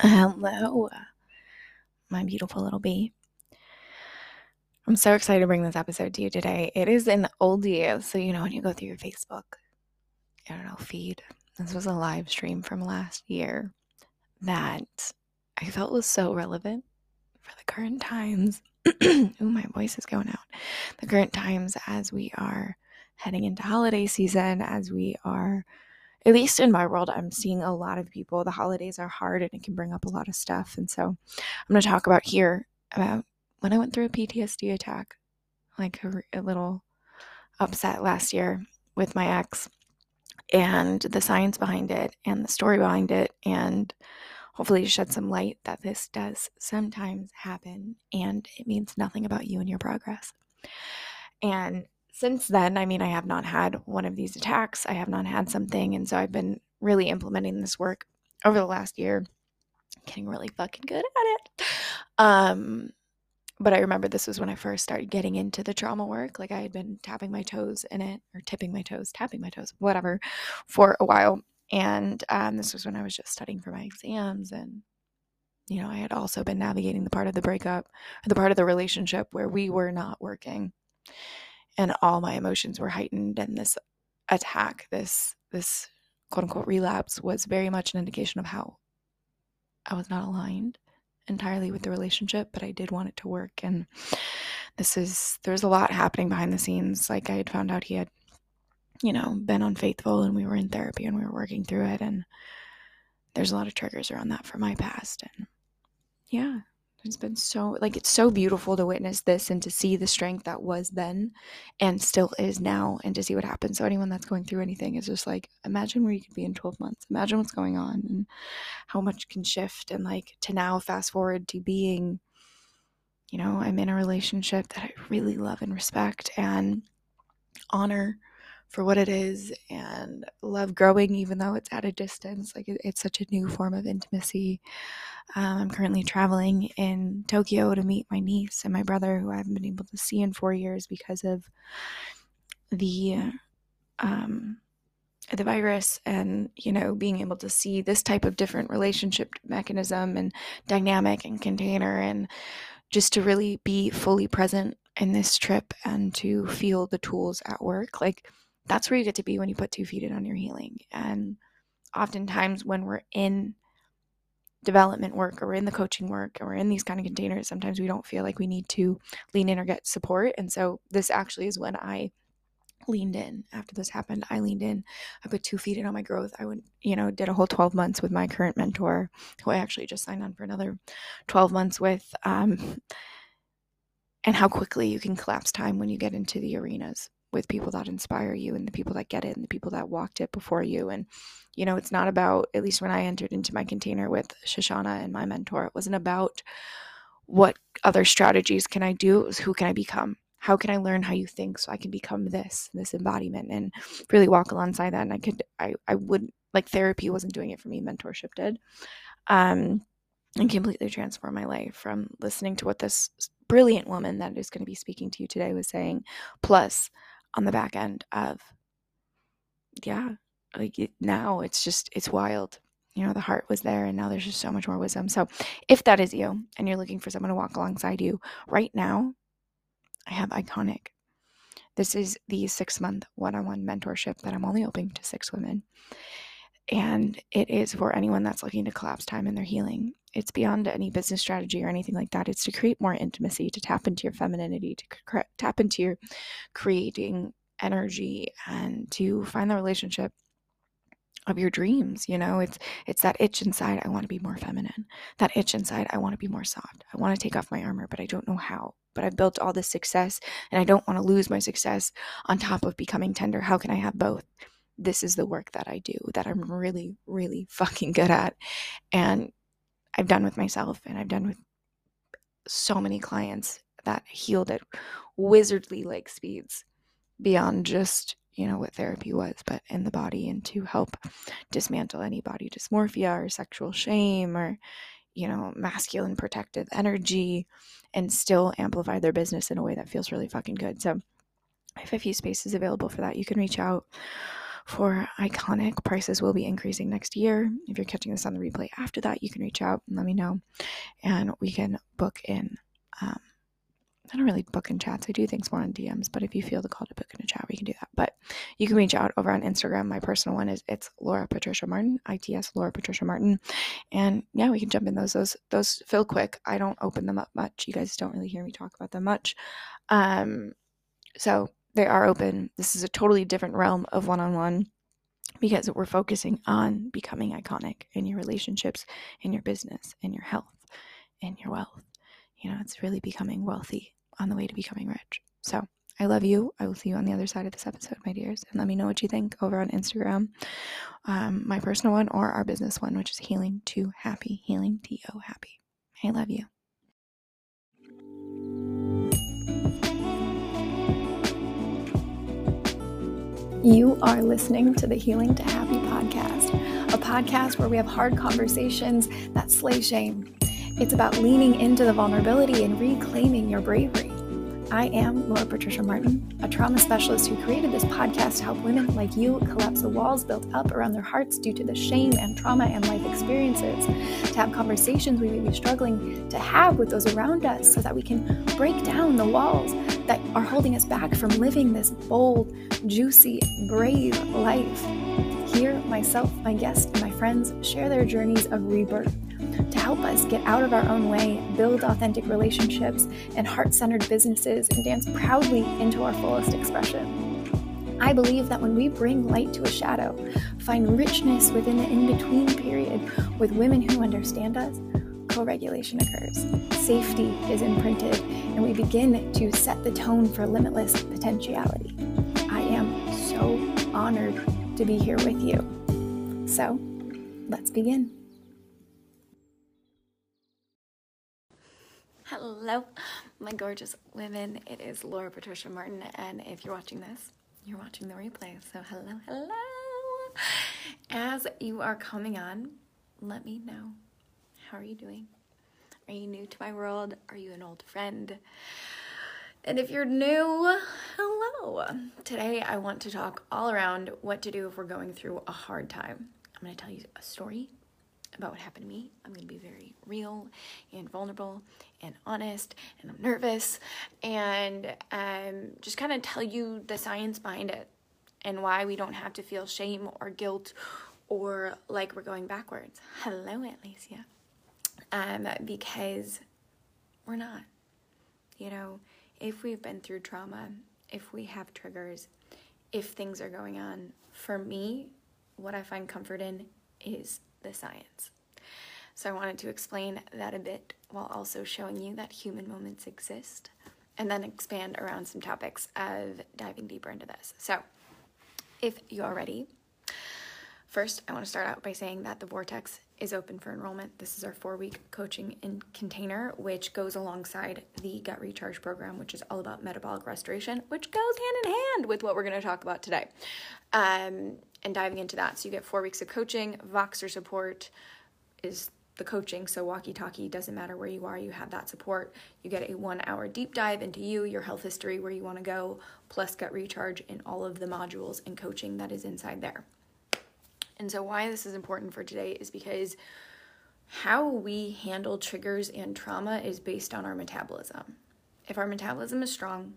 Um, Hello, uh, my beautiful little bee. I'm so excited to bring this episode to you today. It is an oldie, so you know when you go through your Facebook, I don't know, feed. This was a live stream from last year that I felt was so relevant for the current times. Ooh, my voice is going out. The current times as we are heading into holiday season, as we are at least in my world, I'm seeing a lot of people. The holidays are hard and it can bring up a lot of stuff. And so I'm going to talk about here about when I went through a PTSD attack, like a, a little upset last year with my ex, and the science behind it and the story behind it, and hopefully shed some light that this does sometimes happen and it means nothing about you and your progress. And since then, I mean, I have not had one of these attacks. I have not had something. And so I've been really implementing this work over the last year, getting really fucking good at it. Um, but I remember this was when I first started getting into the trauma work. Like I had been tapping my toes in it, or tipping my toes, tapping my toes, whatever, for a while. And um, this was when I was just studying for my exams. And, you know, I had also been navigating the part of the breakup, the part of the relationship where we were not working and all my emotions were heightened and this attack this this quote unquote relapse was very much an indication of how I was not aligned entirely with the relationship, but I did want it to work. And this is, there's a lot happening behind the scenes. Like I had found out he had, you know, been unfaithful and we were in therapy and we were working through it. And there's a lot of triggers around that for my past. And yeah, it's been so like it's so beautiful to witness this and to see the strength that was then and still is now and to see what happens so anyone that's going through anything is just like imagine where you could be in 12 months. Imagine what's going on and how much can shift and like to now fast forward to being you know i'm in a relationship that i really love and respect and honor for what it is and love growing even though it's at a distance like it, it's such a new form of intimacy. Um, i'm currently traveling in tokyo to meet my niece and my brother who i haven't been able to see in four years because of the um, the virus and you know being able to see this type of different relationship mechanism and dynamic and container and just to really be fully present in this trip and to feel the tools at work. Like that's where you get to be when you put two feet in on your healing. And oftentimes, when we're in development work or in the coaching work or in these kind of containers, sometimes we don't feel like we need to lean in or get support. And so, this actually is when I leaned in after this happened i leaned in i put two feet in on my growth i went you know did a whole 12 months with my current mentor who i actually just signed on for another 12 months with um, and how quickly you can collapse time when you get into the arenas with people that inspire you and the people that get it and the people that walked it before you. And, you know, it's not about, at least when I entered into my container with Shoshana and my mentor, it wasn't about what other strategies can I do. It was who can I become? How can I learn how you think so I can become this, this embodiment and really walk alongside that? And I could, I, I would like therapy wasn't doing it for me, mentorship did. Um, and completely transform my life from listening to what this brilliant woman that is going to be speaking to you today was saying, plus on the back end of yeah like it, now it's just it's wild. You know the heart was there and now there's just so much more wisdom. So if that is you and you're looking for someone to walk alongside you right now i have iconic. This is the six month one-on-one mentorship that i'm only opening to six women. And it is for anyone that's looking to collapse time in their healing it's beyond any business strategy or anything like that. It's to create more intimacy, to tap into your femininity, to cre- tap into your creating energy, and to find the relationship of your dreams you know? It's it's that itch inside i want to be more feminine. That itch inside i want to be more soft. I want to take off my armor but i don't know how. But i've built all this success and i don't want to lose my success on top of becoming tender. How can i have both? This is the work that i do that i'm really really fucking good at. And I've done with myself and I've done with so many clients that healed at wizardly like speeds beyond just you know what therapy was but in the body and to help dismantle any body dysmorphia or sexual shame or you know masculine protective energy and still amplify their business in a way that feels really fucking good. So i have a few spaces available for that. You can reach out for Iconic. Prices will be increasing next year. If you're catching this on the replay after that, you can reach out and let me know, and we can book in. Um, I don't really book in chats. I do things more on DMs, but if you feel the call to book in a chat, we can do that. But you can reach out over on Instagram. My personal one is it's Laura Patricia Martin, ITS Laura Patricia Martin. And yeah, we can jump in those. Those those fill quick. I don't open them up much. You guys don't really hear me talk about them much. Um, so they are open. This is a totally different realm of one-on-one because we're focusing on becoming iconic in your relationships, in your business, in your health, in your wealth. You know, it's really becoming wealthy on the way to becoming rich. So I love you. I will see you on the other side of this episode, my dears. And let me know what you think over on Instagram, um, my personal one or our business one, which is Healing to Happy, Healing to Happy. I love you. You are listening to the Healing to Happy podcast, a podcast where we have hard conversations that slay shame. It's about leaning into the vulnerability and reclaiming your bravery. I am Laura Patricia Martin, a trauma specialist who created this podcast to help women like you collapse the walls built up around their hearts due to the shame and trauma and life experiences, to have conversations we may be struggling to have with those around us so that we can break down the walls that are holding us back from living this bold, juicy, brave life. Here, myself, my guests, and my friends share their journeys of rebirth to help us get out of our own way, build authentic relationships and heart centered businesses, and dance proudly into our fullest expression. I believe that when we bring light to a shadow, find richness within the in between period with women who understand us, co regulation occurs. Safety is imprinted, and we begin to set the tone for limitless potentiality. I am so honored to be here with you. So, let's begin. Hello, my gorgeous women. It is Laura Patricia Martin, and if you're watching this, you're watching the replay. So, hello, hello. As you are coming on, let me know how are you doing? Are you new to my world? Are you an old friend? And if you're new, hello. Today I want to talk all around what to do if we're going through a hard time. I'm going to tell you a story about what happened to me. I'm going to be very real and vulnerable and honest, and I'm nervous, and um, just kind of tell you the science behind it and why we don't have to feel shame or guilt or like we're going backwards. Hello, Alicia. Um, because we're not. You know, if we've been through trauma, if we have triggers, if things are going on, for me, what I find comfort in is the science. So I wanted to explain that a bit while also showing you that human moments exist and then expand around some topics of diving deeper into this. So if you are ready, first I want to start out by saying that the Vortex is open for enrollment. This is our four week coaching in container, which goes alongside the Gut Recharge program, which is all about metabolic restoration, which goes hand in hand with what we're going to talk about today. Um, and diving into that. So you get four weeks of coaching, Voxer support is the coaching. So, walkie talkie doesn't matter where you are, you have that support. You get a one hour deep dive into you, your health history, where you want to go, plus gut recharge in all of the modules and coaching that is inside there. And so, why this is important for today is because how we handle triggers and trauma is based on our metabolism. If our metabolism is strong,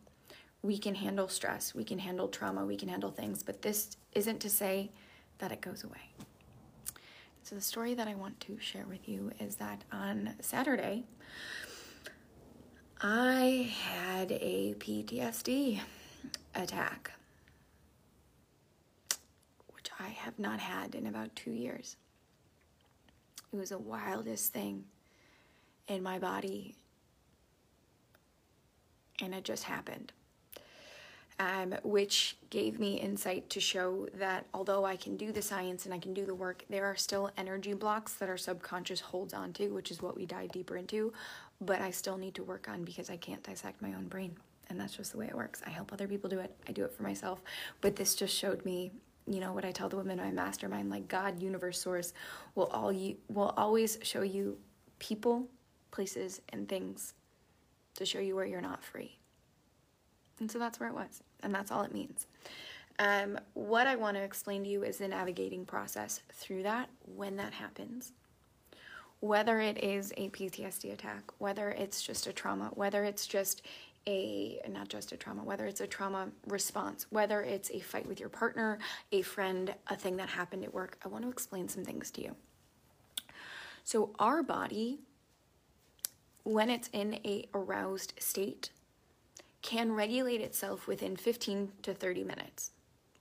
we can handle stress, we can handle trauma, we can handle things, but this isn't to say that it goes away. So, the story that I want to share with you is that on Saturday, I had a PTSD attack, which I have not had in about two years. It was the wildest thing in my body, and it just happened um, which gave me insight to show that although I can do the science and I can do the work, there are still energy blocks that our subconscious holds onto, which is what we dive deeper into, but I still need to work on because I can't dissect my own brain. And that's just the way it works. I help other people do it, I do it for myself. But this just showed me you know what I tell the women in my mastermind, like God, universe, source, will all you will always show you people, places, and things to show you where you're not free. And so that's where it was and that's all it means. Um, what I want to explain to you is the navigating process through that when that happens. Whether it is a PTSD attack, whether it's just a trauma, whether it's just a not just a trauma, whether it's a trauma response, whether it's a fight with your partner, a friend, a thing that happened at work, I want to explain some things to you. So our body when it's in a aroused state can regulate itself within 15 to 30 minutes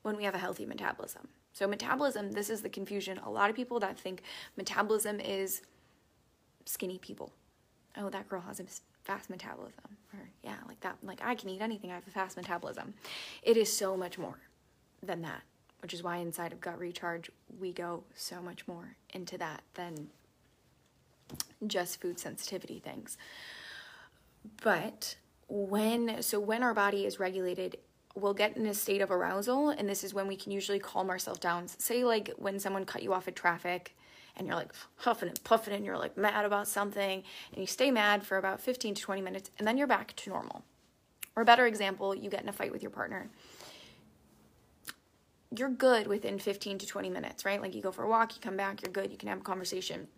when we have a healthy metabolism. So metabolism, this is the confusion. A lot of people that think metabolism is skinny people. Oh, that girl has a fast metabolism. Or yeah, like that. Like I can eat anything. I have a fast metabolism. It is so much more than that, which is why inside of gut recharge we go so much more into that than just food sensitivity things. But when so when our body is regulated we'll get in a state of arousal and this is when we can usually calm ourselves down. Say like when someone cut you off at traffic and you're like huffing and puffing and you're like mad about something and you stay mad for about 15 to 20 minutes and then you're back to normal. Or a better example you get in a fight with your partner. You're good within 15 to 20 minutes right? Like you go for a walk you come back you're good you can have a conversation.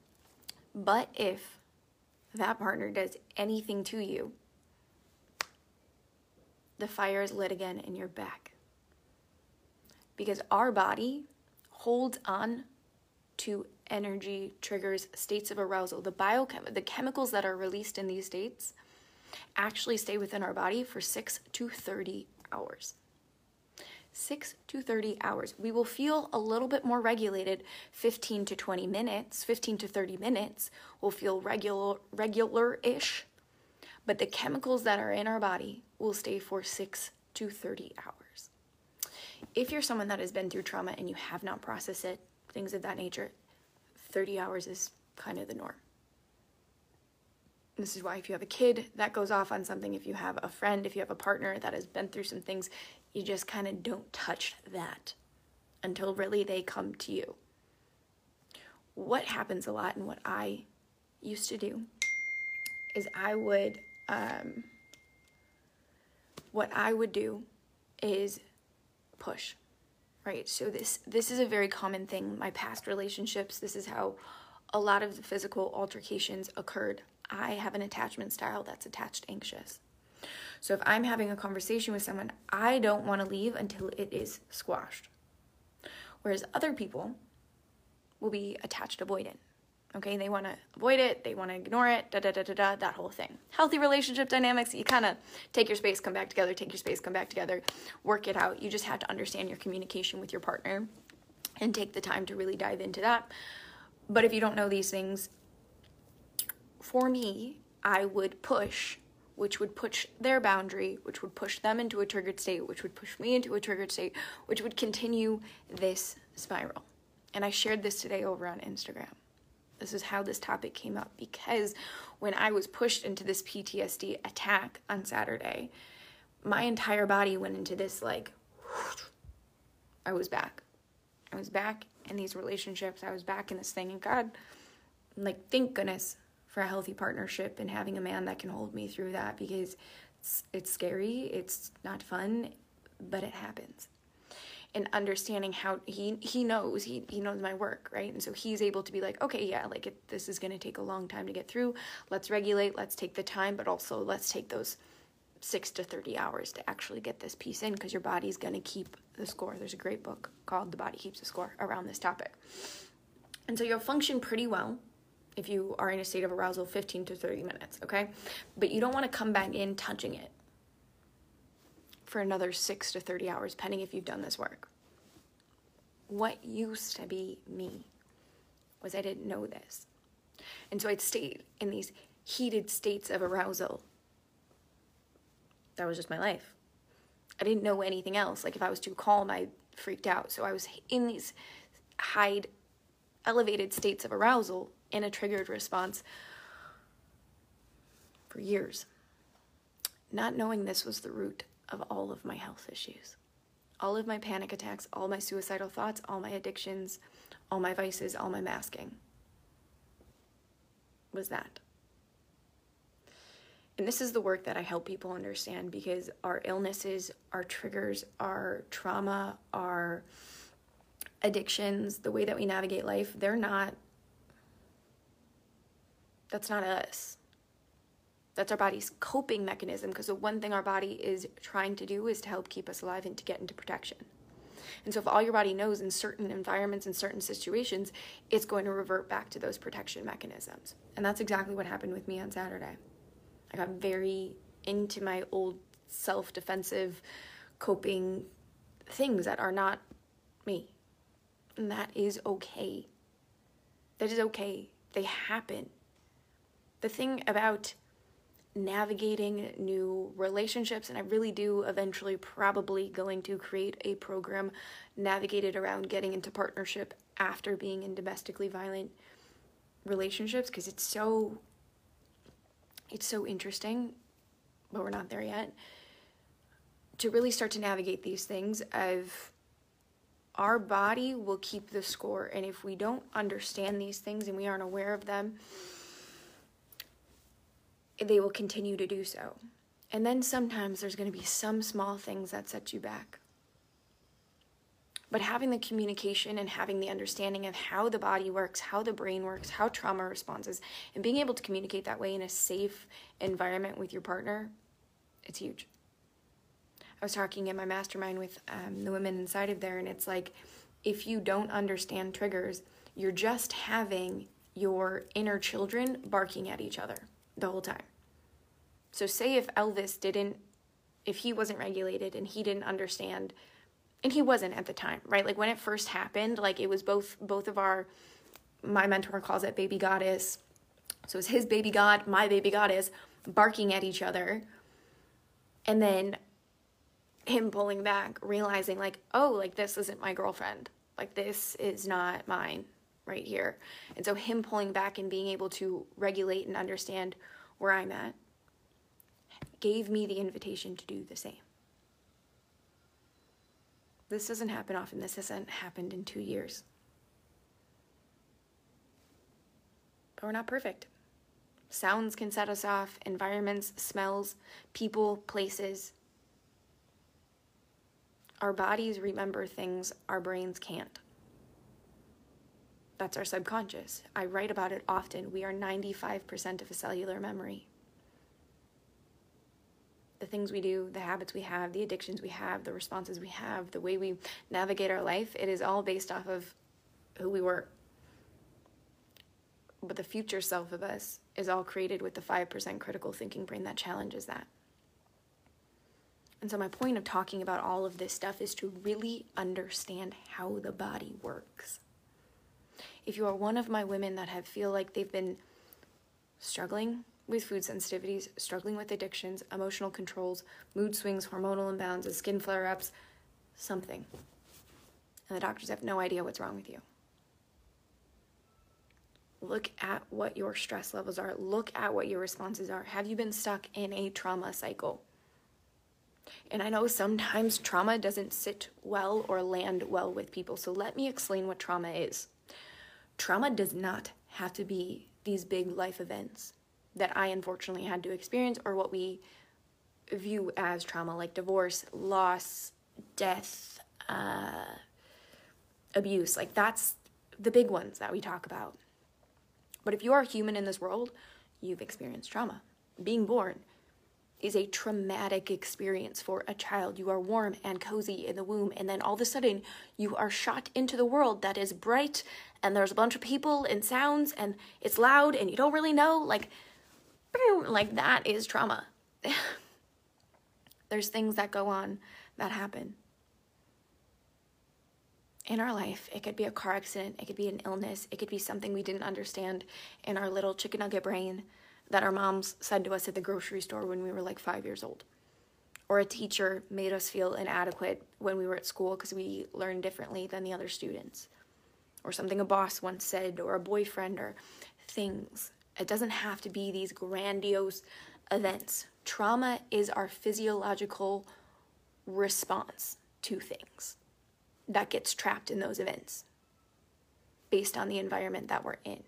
But if that partner does anything to you the fire is lit again in you're back. Because our body holds on to energy triggers, states of arousal. The biochem the chemicals that are released in these states actually stay within our body for 6 to 30 hours. 6 to 30 hours. We will feel a little bit more regulated 15 to 20 minutes, 15 to 30 minutes. We'll feel regular regular-ish but the chemicals that are in our body will stay for 6 to 30 hours. If you're someone that has been through trauma and you have not processed it, things of that nature, 30 hours is kind of the norm. This is why if you have a kid that goes off on something, if you have a friend, if you have a partner that has been through some things, you just kind of don't touch that until really they come to you. What happens a lot and what I used to do is I would um, what I would do is push, right? So this this is a very common thing. My past relationships, this is how a lot of the physical altercations occurred. I have an attachment style that's attached anxious. So if I'm having a conversation with someone, I don't want to leave until it is squashed. Whereas other people will be attached avoidant. Okay, they want to avoid it, they want to ignore it, da da da da da, that whole thing. Healthy relationship dynamics, you kind of take your space, come back together, take your space, come back together, work it out. You just have to understand your communication with your partner and take the time to really dive into that. But if you don't know these things, for me, I would push, which would push their boundary, which would push them into a triggered state, which would push me into a triggered state, which would continue this spiral. And I shared this today over on Instagram. This is how this topic came up because when I was pushed into this PTSD attack on Saturday, my entire body went into this like, I was back. I was back in these relationships. I was back in this thing. And God, like, thank goodness for a healthy partnership and having a man that can hold me through that because it's, it's scary, it's not fun, but it happens and understanding how he he knows he he knows my work right? And so he's able to be like okay yeah like it, this is going to take a long time to get through. Let's regulate let's take the time but also let's take those 6 to 30 hours to actually get this piece in because your body's going to keep the score. There's a great book called the body keeps the score around this topic. And so you'll function pretty well if you are in a state of arousal 15 to 30 minutes okay? But you don't want to come back in touching it for another six to 30 hours, depending if you've done this work. What used to be me was I didn't know this. And so I'd stayed in these heated states of arousal. That was just my life. I didn't know anything else. Like if I was too calm, I freaked out. So I was in these high, elevated states of arousal in a triggered response for years. Not knowing this was the root of all of my health issues. All of my panic attacks, all my suicidal thoughts, all my addictions, all my vices, all my masking was that. And this is the work that I help people understand because our illnesses, our triggers, our trauma, our addictions, the way that we navigate life, they're not, that's not us. That's our body's coping mechanism because the one thing our body is trying to do is to help keep us alive and to get into protection. And so, if all your body knows in certain environments and certain situations, it's going to revert back to those protection mechanisms. And that's exactly what happened with me on Saturday. I got very into my old self defensive coping things that are not me. And that is okay. That is okay. They happen. The thing about navigating new relationships, and I really do eventually probably going to create a program navigated around getting into partnership after being in domestically violent relationships because it's so it's so interesting, but we're not there yet. To really start to navigate these things of our body will keep the score and if we don't understand these things and we aren't aware of them, they will continue to do so. And then sometimes there's going to be some small things that set you back. But having the communication and having the understanding of how the body works, how the brain works, how trauma responses, and being able to communicate that way in a safe environment with your partner, it's huge. I was talking in my mastermind with um, the women inside of there, and it's like if you don't understand triggers, you're just having your inner children barking at each other the whole time. So, say if Elvis didn't, if he wasn't regulated and he didn't understand, and he wasn't at the time, right? Like when it first happened, like it was both both of our, my mentor calls it baby goddess. So it's his baby god, my baby goddess, barking at each other, and then him pulling back, realizing like, oh, like this isn't my girlfriend, like this is not mine right here. And so him pulling back and being able to regulate and understand where I'm at gave me the invitation to do the same. This doesn't happen often. This hasn't happened in two years. But we're not perfect. Sounds can set us off, environments, smells, people, places. Our bodies remember things our brains can't. That's our subconscious. I write about it often. We are 95% of a cellular memory the things we do, the habits we have, the addictions we have, the responses we have, the way we navigate our life, it is all based off of who we were. But the future self of us is all created with the 5% critical thinking brain that challenges that. And so, my point of talking about all of this stuff is to really understand how the body works. If you are one of my women that have feel like they've been struggling with food sensitivities, struggling with addictions, emotional controls, mood swings, hormonal imbalances, skin flare ups, something. And the doctors have no idea what's wrong with you. Look at what your stress levels are. Look at what your responses are. Have you been stuck in a trauma cycle? And I know sometimes trauma doesn't sit well or land well with people. So let me explain what trauma is. Trauma does not have to be these big life events that I unfortunately had to experience or what we view as trauma, like divorce, loss, death, uh, abuse. Like that's the big ones that we talk about. But if you are human in this world, you've experienced trauma. Being born is a traumatic experience for a child. You are warm and cozy in the womb, and then all of a sudden you are shot into the world that is bright and there's a bunch of people and sounds and it's loud and you don't really know. Like, like that is trauma. There's things that go on that happen in our life. It could be a car accident, it could be an illness, it could be something we didn't understand in our little chicken nugget brain that our moms said to us at the grocery store when we were like five years old. Or a teacher made us feel inadequate when we were at school because we learned differently than the other students. Or something a boss once said, or a boyfriend, or things it doesn't have to be these grandiose events. Trauma is our physiological response to things that gets trapped in those events based on the environment that we're in.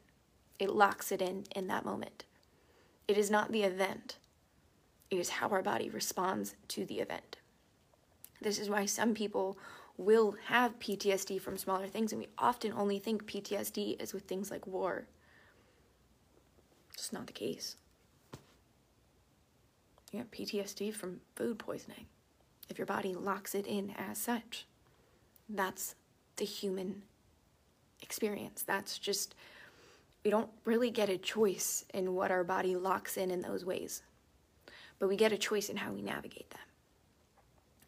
It locks it in in that moment. It is not the event it is how our body responds to the event. This is why some people will have PTSD from smaller things, and we often only think PTSD is with things like war. It's not the case. You get PTSD from food poisoning if your body locks it in as such. That's the human experience. That's just, we don't really get a choice in what our body locks in in those ways, but we get a choice in how we navigate them.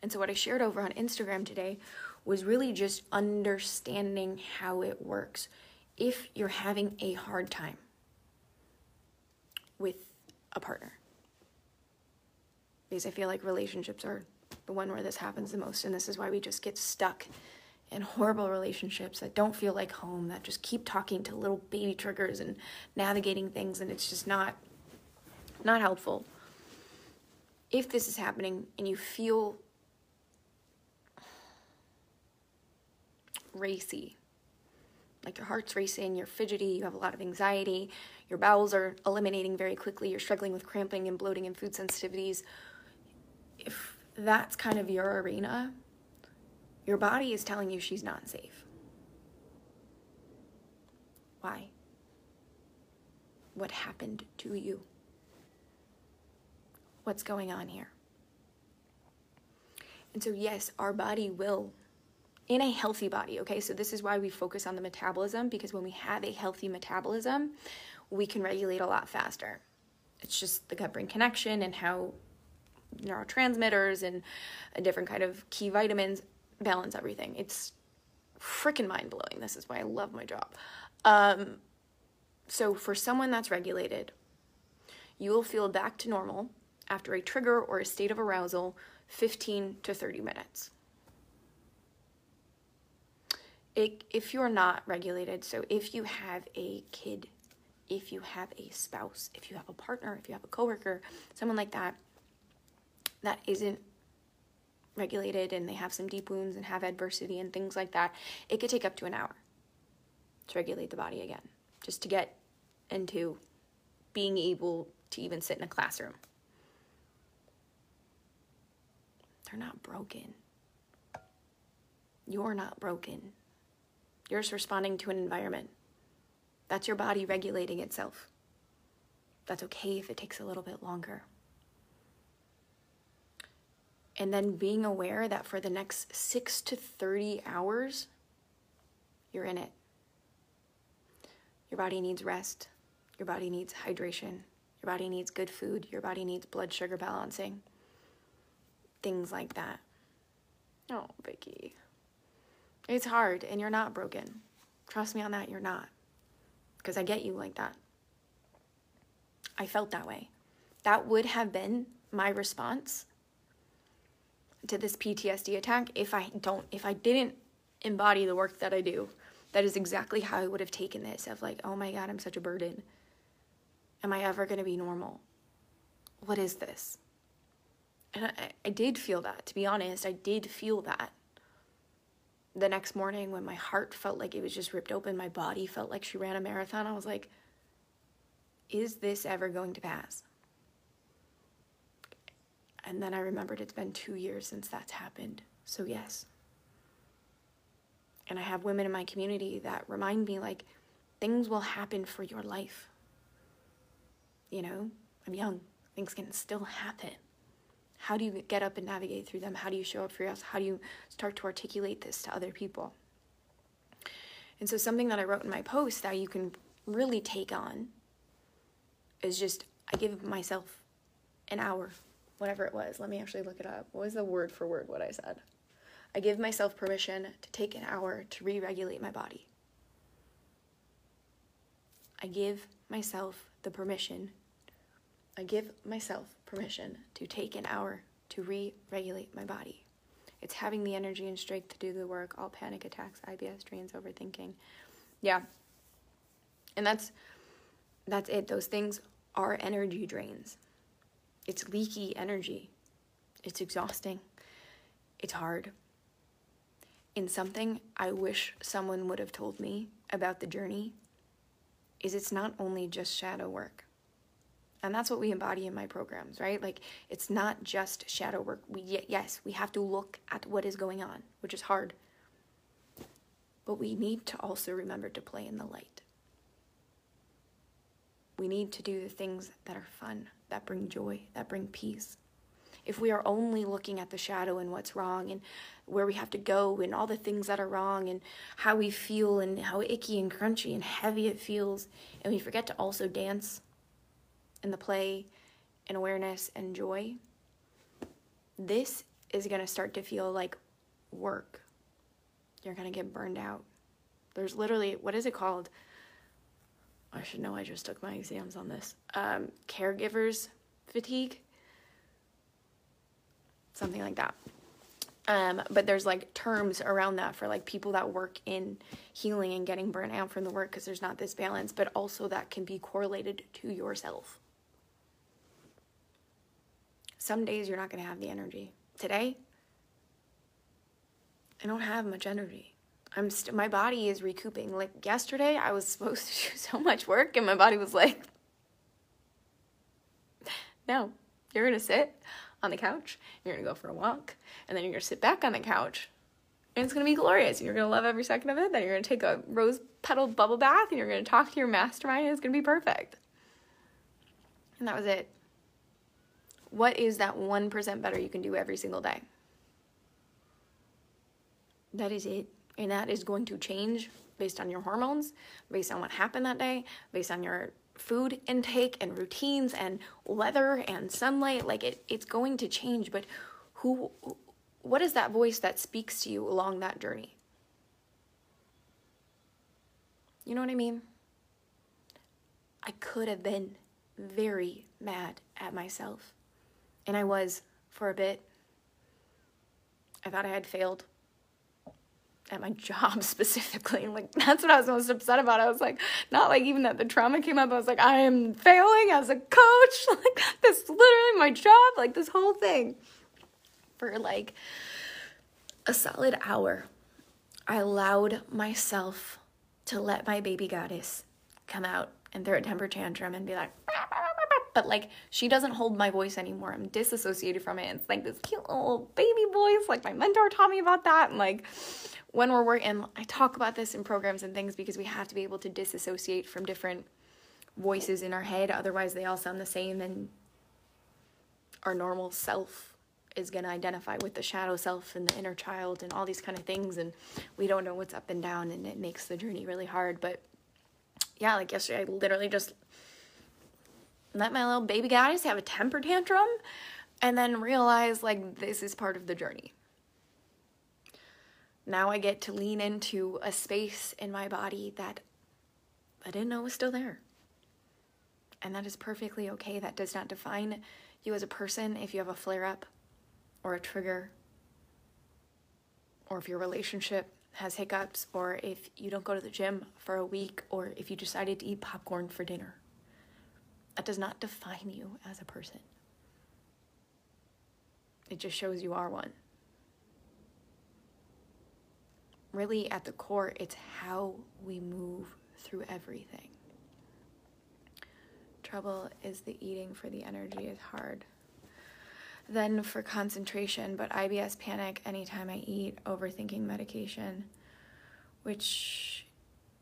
And so, what I shared over on Instagram today was really just understanding how it works. If you're having a hard time a partner, because I feel like relationships are the one where this happens the most, and this is why we just get stuck in horrible relationships that don't feel like home, that just keep talking to little baby triggers and navigating things, and it's just not not helpful. If this is happening and you feel racy, like your heart's racing, you're fidgety, you have a lot of anxiety, your bowels are eliminating very quickly, you're struggling with cramping and bloating and food sensitivities. If that's kind of your arena, your body is telling you she's not safe. Why? What happened to you? What's going on here? And so, yes, our body will, in a healthy body, okay? So, this is why we focus on the metabolism because when we have a healthy metabolism, we can regulate a lot faster. It's just the gut brain connection and how neurotransmitters and a different kind of key vitamins balance everything. It's freaking mind blowing. This is why I love my job. Um, so, for someone that's regulated, you will feel back to normal after a trigger or a state of arousal 15 to 30 minutes. It, if you're not regulated, so if you have a kid, if you have a spouse, if you have a partner, if you have a coworker, someone like that, that isn't regulated and they have some deep wounds and have adversity and things like that, it could take up to an hour to regulate the body again, just to get into being able to even sit in a classroom. They're not broken. You're not broken. You're just responding to an environment. That's your body regulating itself. That's okay if it takes a little bit longer and then being aware that for the next six to 30 hours, you're in it. Your body needs rest, your body needs hydration, your body needs good food, your body needs blood sugar balancing, things like that. Oh, Vicky. It's hard and you're not broken. Trust me on that, you're not. Because I get you like that. I felt that way. That would have been my response to this PTSD attack if I don't if I didn't embody the work that I do. That is exactly how I would have taken this of like, oh my god, I'm such a burden. Am I ever going to be normal? What is this? And I, I did feel that, to be honest. I did feel that. The next morning, when my heart felt like it was just ripped open, my body felt like she ran a marathon, I was like, is this ever going to pass? And then I remembered it's been two years since that's happened. So, yes. And I have women in my community that remind me like things will happen for your life. You know, I'm young, things can still happen. How do you get up and navigate through them? How do you show up for yourself? How do you start to articulate this to other people? And so, something that I wrote in my post that you can really take on is just I give myself an hour whatever it was. Let me actually look it up. What was the word for word what I said? I give myself permission to take an hour to re regulate my body. I give myself the permission. I give myself permission to take an hour to re regulate my body. It's having the energy and strength to do the work, all panic attacks, IBS, drains, overthinking. Yeah. And that's that's it. Those things are energy drains. It's leaky energy. It's exhausting. It's hard. In something I wish someone would have told me about the journey is it's not only just shadow work. And that's what we embody in my programs, right? Like it's not just shadow work. We yes, we have to look at what is going on, which is hard. But we need to also remember to play in the light. We need to do the things that are fun, that bring joy, that bring peace. If we are only looking at the shadow and what's wrong and where we have to go and all the things that are wrong and how we feel and how icky and crunchy and heavy it feels, and we forget to also dance and the play and awareness and joy, this is going to start to feel like work. You're going to get burned out. There's literally, what is it called? I should know, I just took my exams on this. Um, caregivers fatigue. Something like that. Um, but there's like terms around that for like people that work in healing and getting burnt out from the work because there's not this balance, but also that can be correlated to yourself. Some days you're not going to have the energy. Today, I don't have much energy. I'm st- my body is recouping. Like yesterday, I was supposed to do so much work, and my body was like, "No, you're gonna sit on the couch. You're gonna go for a walk, and then you're gonna sit back on the couch, and it's gonna be glorious. You're gonna love every second of it. Then you're gonna take a rose petal bubble bath, and you're gonna talk to your mastermind, and it's gonna be perfect." And that was it. What is that 1% better you can do every single day? That is it. And that is going to change based on your hormones, based on what happened that day, based on your food intake and routines and weather and sunlight. Like it, it's going to change. But who, what is that voice that speaks to you along that journey? You know what I mean? I could have been very mad at myself. And I was for a bit. I thought I had failed at my job specifically. Like that's what I was most upset about. I was like, not like even that the trauma came up. I was like, I am failing as a coach. Like this is literally my job. Like this whole thing. For like a solid hour, I allowed myself to let my baby goddess come out and throw a temper tantrum and be like, but like she doesn't hold my voice anymore. I'm disassociated from it. It's like this cute little baby voice. Like my mentor taught me about that. And like when we're working, I talk about this in programs and things because we have to be able to disassociate from different voices in our head. Otherwise, they all sound the same, and our normal self is going to identify with the shadow self and the inner child and all these kind of things. And we don't know what's up and down, and it makes the journey really hard. But yeah, like yesterday, I literally just let my little baby goddess have a temper tantrum and then realize like this is part of the journey. Now I get to lean into a space in my body that I didn't know was still there. And that is perfectly okay. That does not define you as a person if you have a flare up or a trigger, or if your relationship has hiccups, or if you don't go to the gym for a week, or if you decided to eat popcorn for dinner. That does not define you as a person. It just shows you are one. Really, at the core, it's how we move through everything. Trouble is the eating for the energy is hard. Then for concentration, but IBS panic anytime I eat, overthinking medication, which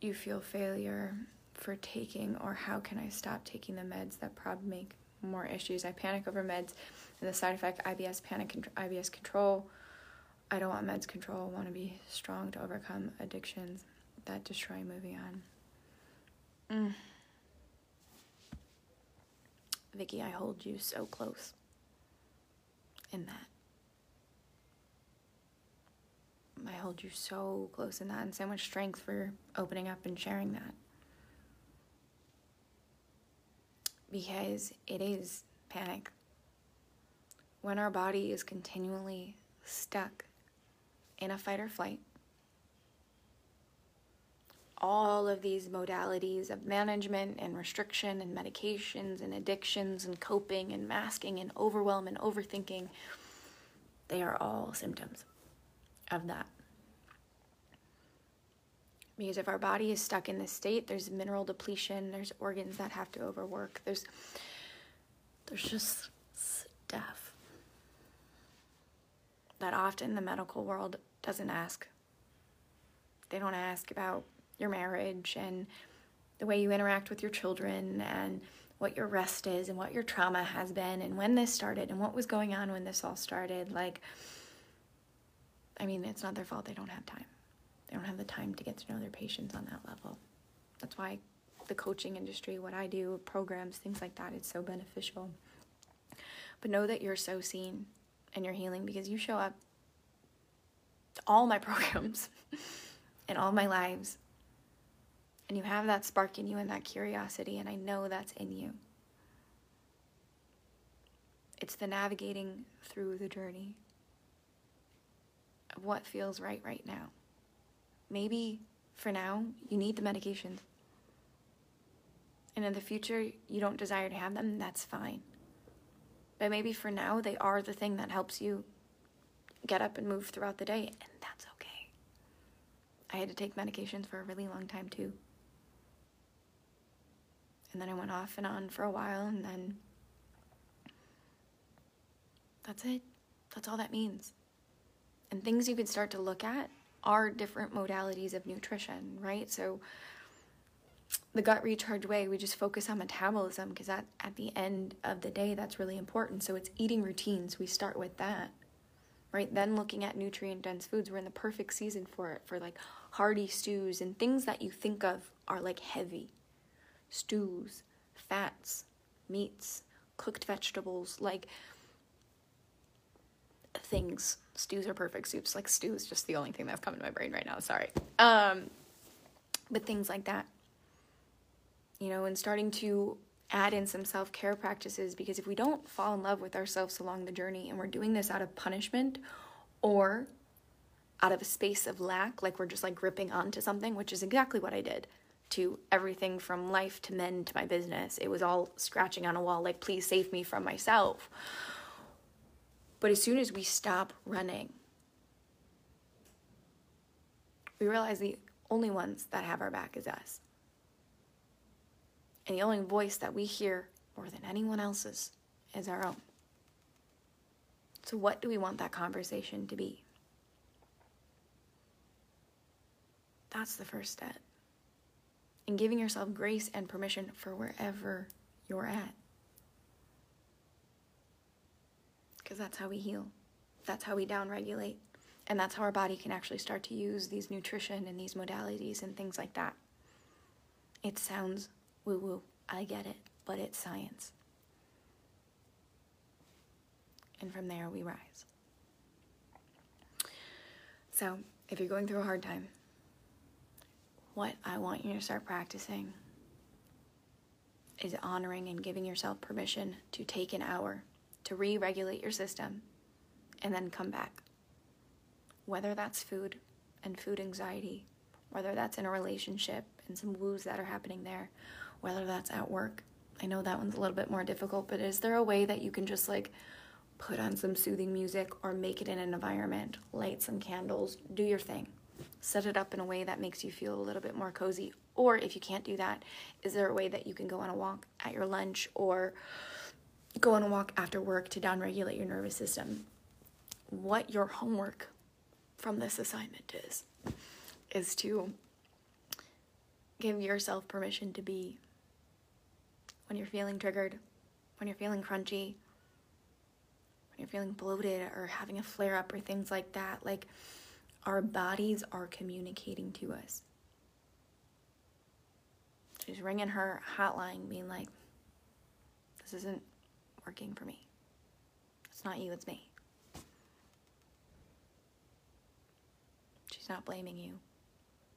you feel failure for taking or how can I stop taking the meds that probably make more issues. I panic over meds and the side effect IBS panic IBS control. I don't want meds control. I want to be strong to overcome addictions that destroy moving on. Mm. Vicky, I hold you so close in that. I hold you so close in that and so much strength for opening up and sharing that. Because it is panic. When our body is continually stuck in a fight or flight, all of these modalities of management and restriction and medications and addictions and coping and masking and overwhelm and overthinking, they are all symptoms of that. Because if our body is stuck in this state, there's mineral depletion, there's organs that have to overwork, there's there's just stuff that often the medical world doesn't ask. They don't ask about your marriage and the way you interact with your children and what your rest is and what your trauma has been and when this started and what was going on when this all started. Like, I mean, it's not their fault they don't have time. They don't have the time to get to know their patients on that level. That's why the coaching industry, what I do, programs, things like that, it's so beneficial. But know that you're so seen and you're healing because you show up to all my programs and all my lives and you have that spark in you and that curiosity, and I know that's in you. It's the navigating through the journey of what feels right right now. Maybe for now, you need the medications. And in the future, you don't desire to have them, that's fine. But maybe for now, they are the thing that helps you get up and move throughout the day, and that's okay. I had to take medications for a really long time, too. And then I went off and on for a while, and then that's it. That's all that means. And things you can start to look at are different modalities of nutrition, right? So, the gut recharge way, we just focus on metabolism because at, at the end of the day, that's really important. So, it's eating routines. We start with that, right? Then, looking at nutrient dense foods, we're in the perfect season for it, for like hearty stews and things that you think of are like heavy stews, fats, meats, cooked vegetables, like things. Stews are perfect soups. Like stew is just the only thing that's coming to my brain right now. Sorry. Um, but things like that. You know, and starting to add in some self care practices because if we don't fall in love with ourselves along the journey and we're doing this out of punishment or out of a space of lack, like we're just like gripping onto something, which is exactly what I did to everything from life to men to my business. It was all scratching on a wall, like, please save me from myself. But as soon as we stop running, we realize the only ones that have our back is us. And the only voice that we hear more than anyone else's is our own. So, what do we want that conversation to be? That's the first step and giving yourself grace and permission for wherever you're at. Because that's how we heal, that's how we downregulate, and that's how our body can actually start to use these nutrition and these modalities and things like that. It sounds woo woo, I get it, but it's science. And from there we rise. So, if you're going through a hard time, what I want you to start practicing is honoring and giving yourself permission to take an hour to re regulate your system and then come back. Whether that's food and food anxiety, whether that's in a relationship and some woos that are happening there, whether that's at work. I know that one's a little bit more difficult, but is there a way that you can just like put on some soothing music or make it in an environment, light some candles, do your thing? set it up in a way that makes you feel a little bit more cozy. Or if you can't do that, is there a way that you can go on a walk at your lunch or go on a walk after work to downregulate your nervous system? What your homework from this assignment is, is to give yourself permission to be when you're feeling triggered, when you're feeling crunchy, when you're feeling bloated or having a flare up or things like that. Like, our bodies are communicating to us. She's ringing her hotline, being like, This isn't working for me. It's not you, it's me. She's not blaming you.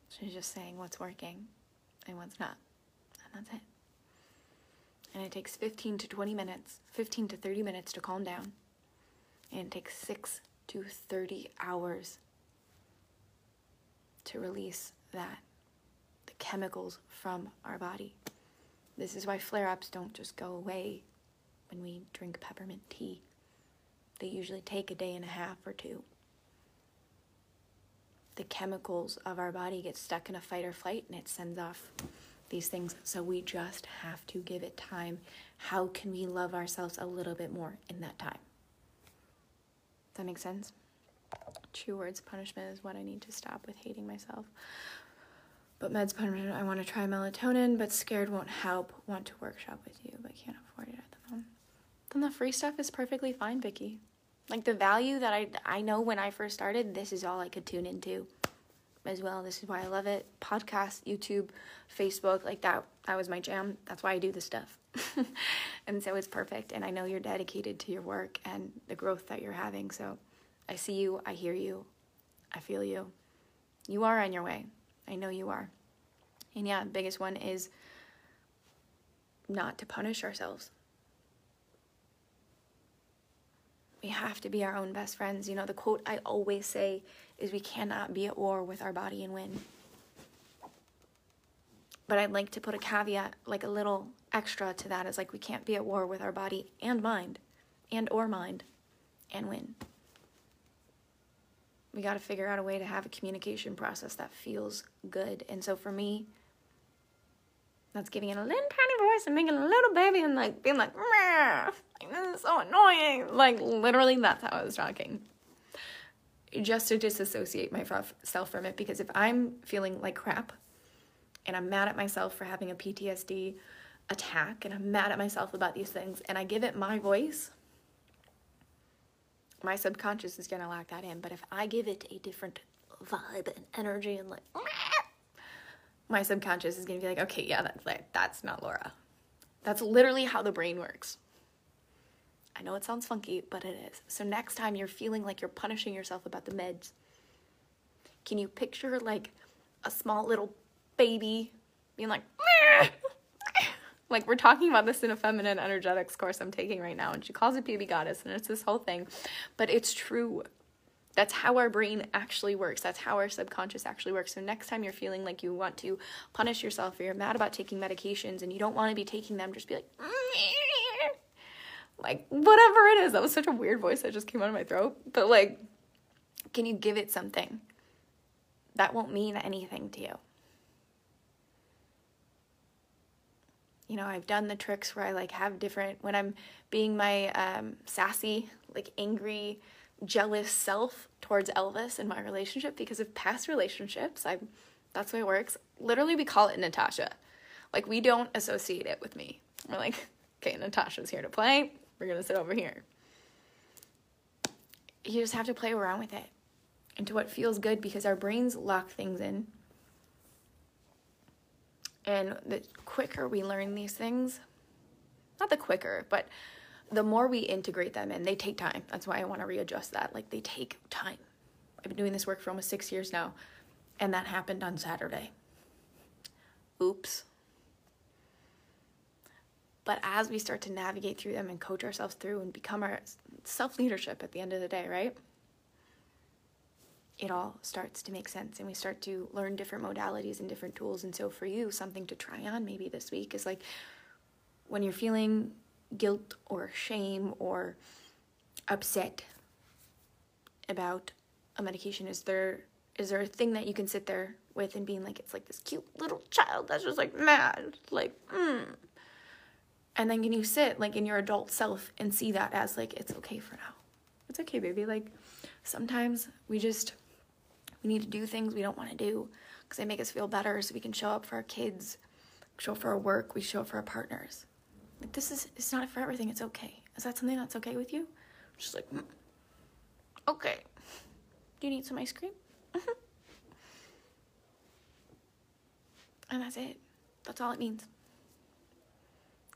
She's just saying what's working and what's not. And that's it. And it takes 15 to 20 minutes, 15 to 30 minutes to calm down. And it takes 6 to 30 hours to release that, the chemicals from our body. This is why flare ups don't just go away when we drink peppermint tea. They usually take a day and a half or two. The chemicals of our body get stuck in a fight or flight and it sends off these things. So we just have to give it time. How can we love ourselves a little bit more in that time? Does that make sense? True words punishment is what I need to stop with hating myself. But meds punishment, I want to try melatonin, but scared won't help. Want to workshop with you, but can't afford it. Then the free stuff is perfectly fine, Vicky. Like the value that I I know when I first started, this is all I could tune into as well. This is why I love it. Podcast, YouTube, Facebook, like that that was my jam. That's why I do this stuff. and so it's perfect and I know you're dedicated to your work and the growth that you're having. So I see you, I hear you, I feel you. You are on your way. I know you are. And yeah, biggest one is not to punish ourselves. We have to be our own best friends. You know, the quote I always say is we cannot be at war with our body and win. But I'd like to put a caveat, like a little extra to that is like we can't be at war with our body and mind and or mind and win. We got to figure out a way to have a communication process that feels good. And so for me, that's giving it a little tiny voice and making a little baby and like being like, like this is so annoying. Like literally, that's how I was talking. Just to disassociate myself from it because if I'm feeling like crap and I'm mad at myself for having a PTSD attack and I'm mad at myself about these things and I give it my voice, my subconscious is going to lock that in. But if I give it a different vibe and energy and like, my subconscious is going to be like, okay, yeah, that's like, that's not Laura. That's literally how the brain works. I know it sounds funky, but it is. So next time you're feeling like you're punishing yourself about the meds, can you picture like a small little baby being like, like we're talking about this in a feminine energetics course I'm taking right now, and she calls it baby goddess, and it's this whole thing, but it's true. That's how our brain actually works. That's how our subconscious actually works. So next time you're feeling like you want to punish yourself or you're mad about taking medications and you don't want to be taking them, just be like, like whatever it is. That was such a weird voice that just came out of my throat. But like, can you give it something? That won't mean anything to you. you know, I've done the tricks where I like have different when I'm being my um, sassy, like angry, jealous self towards Elvis in my relationship because of past relationships. I that's the way it works. Literally, we call it Natasha. Like we don't associate it with me. We're like, okay, Natasha's here to play. We're gonna sit over here. You just have to play around with it into what feels good because our brains lock things in and the quicker we learn these things, not the quicker, but the more we integrate them in, they take time. That's why I want to readjust that. Like they take time. I've been doing this work for almost six years now, and that happened on Saturday. Oops. But as we start to navigate through them and coach ourselves through and become our self leadership at the end of the day, right? it all starts to make sense and we start to learn different modalities and different tools. And so, for you, something to try on maybe this week is like when you're feeling guilt or shame or upset about a medication, is there is there a thing that you can sit there with and being like, it's like this cute little child that's just like mad, like, mm. And then can you sit like in your adult self and see that as like, it's okay for now. It's okay, baby. Like, sometimes we just we need to do things we don't want to do because they make us feel better so we can show up for our kids, show up for our work, we show up for our partners. Like this is it's not for everything, it's okay. Is that something that's okay with you? Just like mm. okay. Do you need some ice cream? And that's it. That's all it means.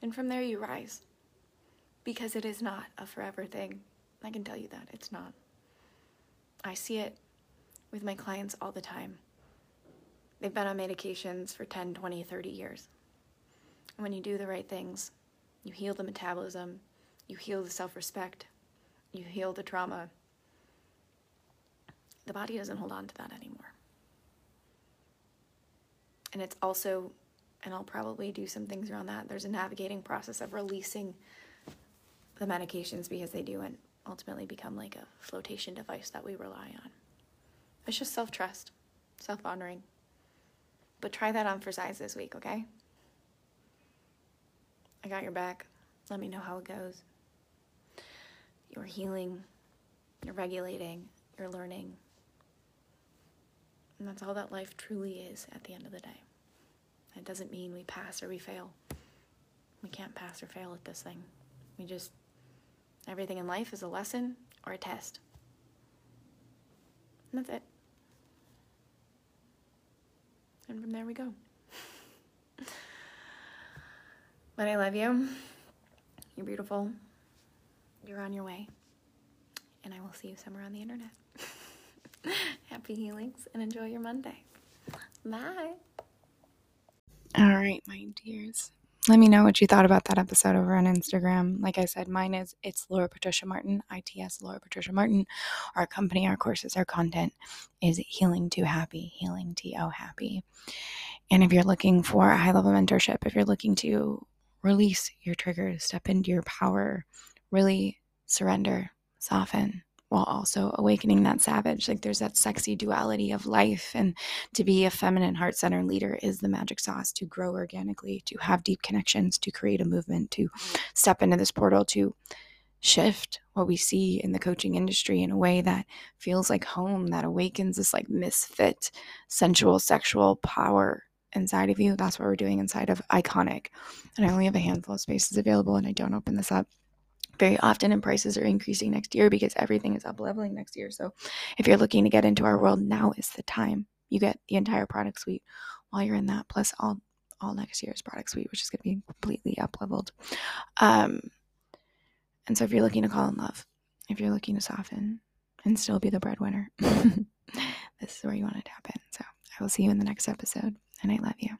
And from there you rise. Because it is not a forever thing. I can tell you that. It's not. I see it with my clients all the time. They've been on medications for 10, 20, 30 years. And when you do the right things, you heal the metabolism, you heal the self respect, you heal the trauma. The body doesn't hold on to that anymore. And it's also, and I'll probably do some things around that, there's a navigating process of releasing the medications because they do and ultimately become like a flotation device that we rely on. It's just self trust, self honoring. But try that on for size this week, okay? I got your back. Let me know how it goes. You're healing, you're regulating, you're learning. And that's all that life truly is at the end of the day. It doesn't mean we pass or we fail. We can't pass or fail at this thing. We just, everything in life is a lesson or a test. And that's it. And from there we go. But I love you. You're beautiful. You're on your way. And I will see you somewhere on the internet. Happy healings and enjoy your Monday. Bye. All right, my dears. Let me know what you thought about that episode over on Instagram. Like I said, mine is it's Laura Patricia Martin, ITS Laura Patricia Martin. Our company, our courses, our content is Healing to Happy, Healing to Happy. And if you're looking for a high level mentorship, if you're looking to release your triggers, step into your power, really surrender, soften, while also awakening that savage. Like there's that sexy duality of life. And to be a feminine heart center leader is the magic sauce to grow organically, to have deep connections, to create a movement, to step into this portal, to shift what we see in the coaching industry in a way that feels like home, that awakens this like misfit, sensual, sexual power inside of you. That's what we're doing inside of Iconic. And I only have a handful of spaces available and I don't open this up very often and prices are increasing next year because everything is up leveling next year. So if you're looking to get into our world, now is the time. You get the entire product suite while you're in that, plus all all next year's product suite, which is going to be completely up leveled. Um, and so if you're looking to call in love, if you're looking to soften and still be the breadwinner, this is where you want to tap in. So I will see you in the next episode, and I love you.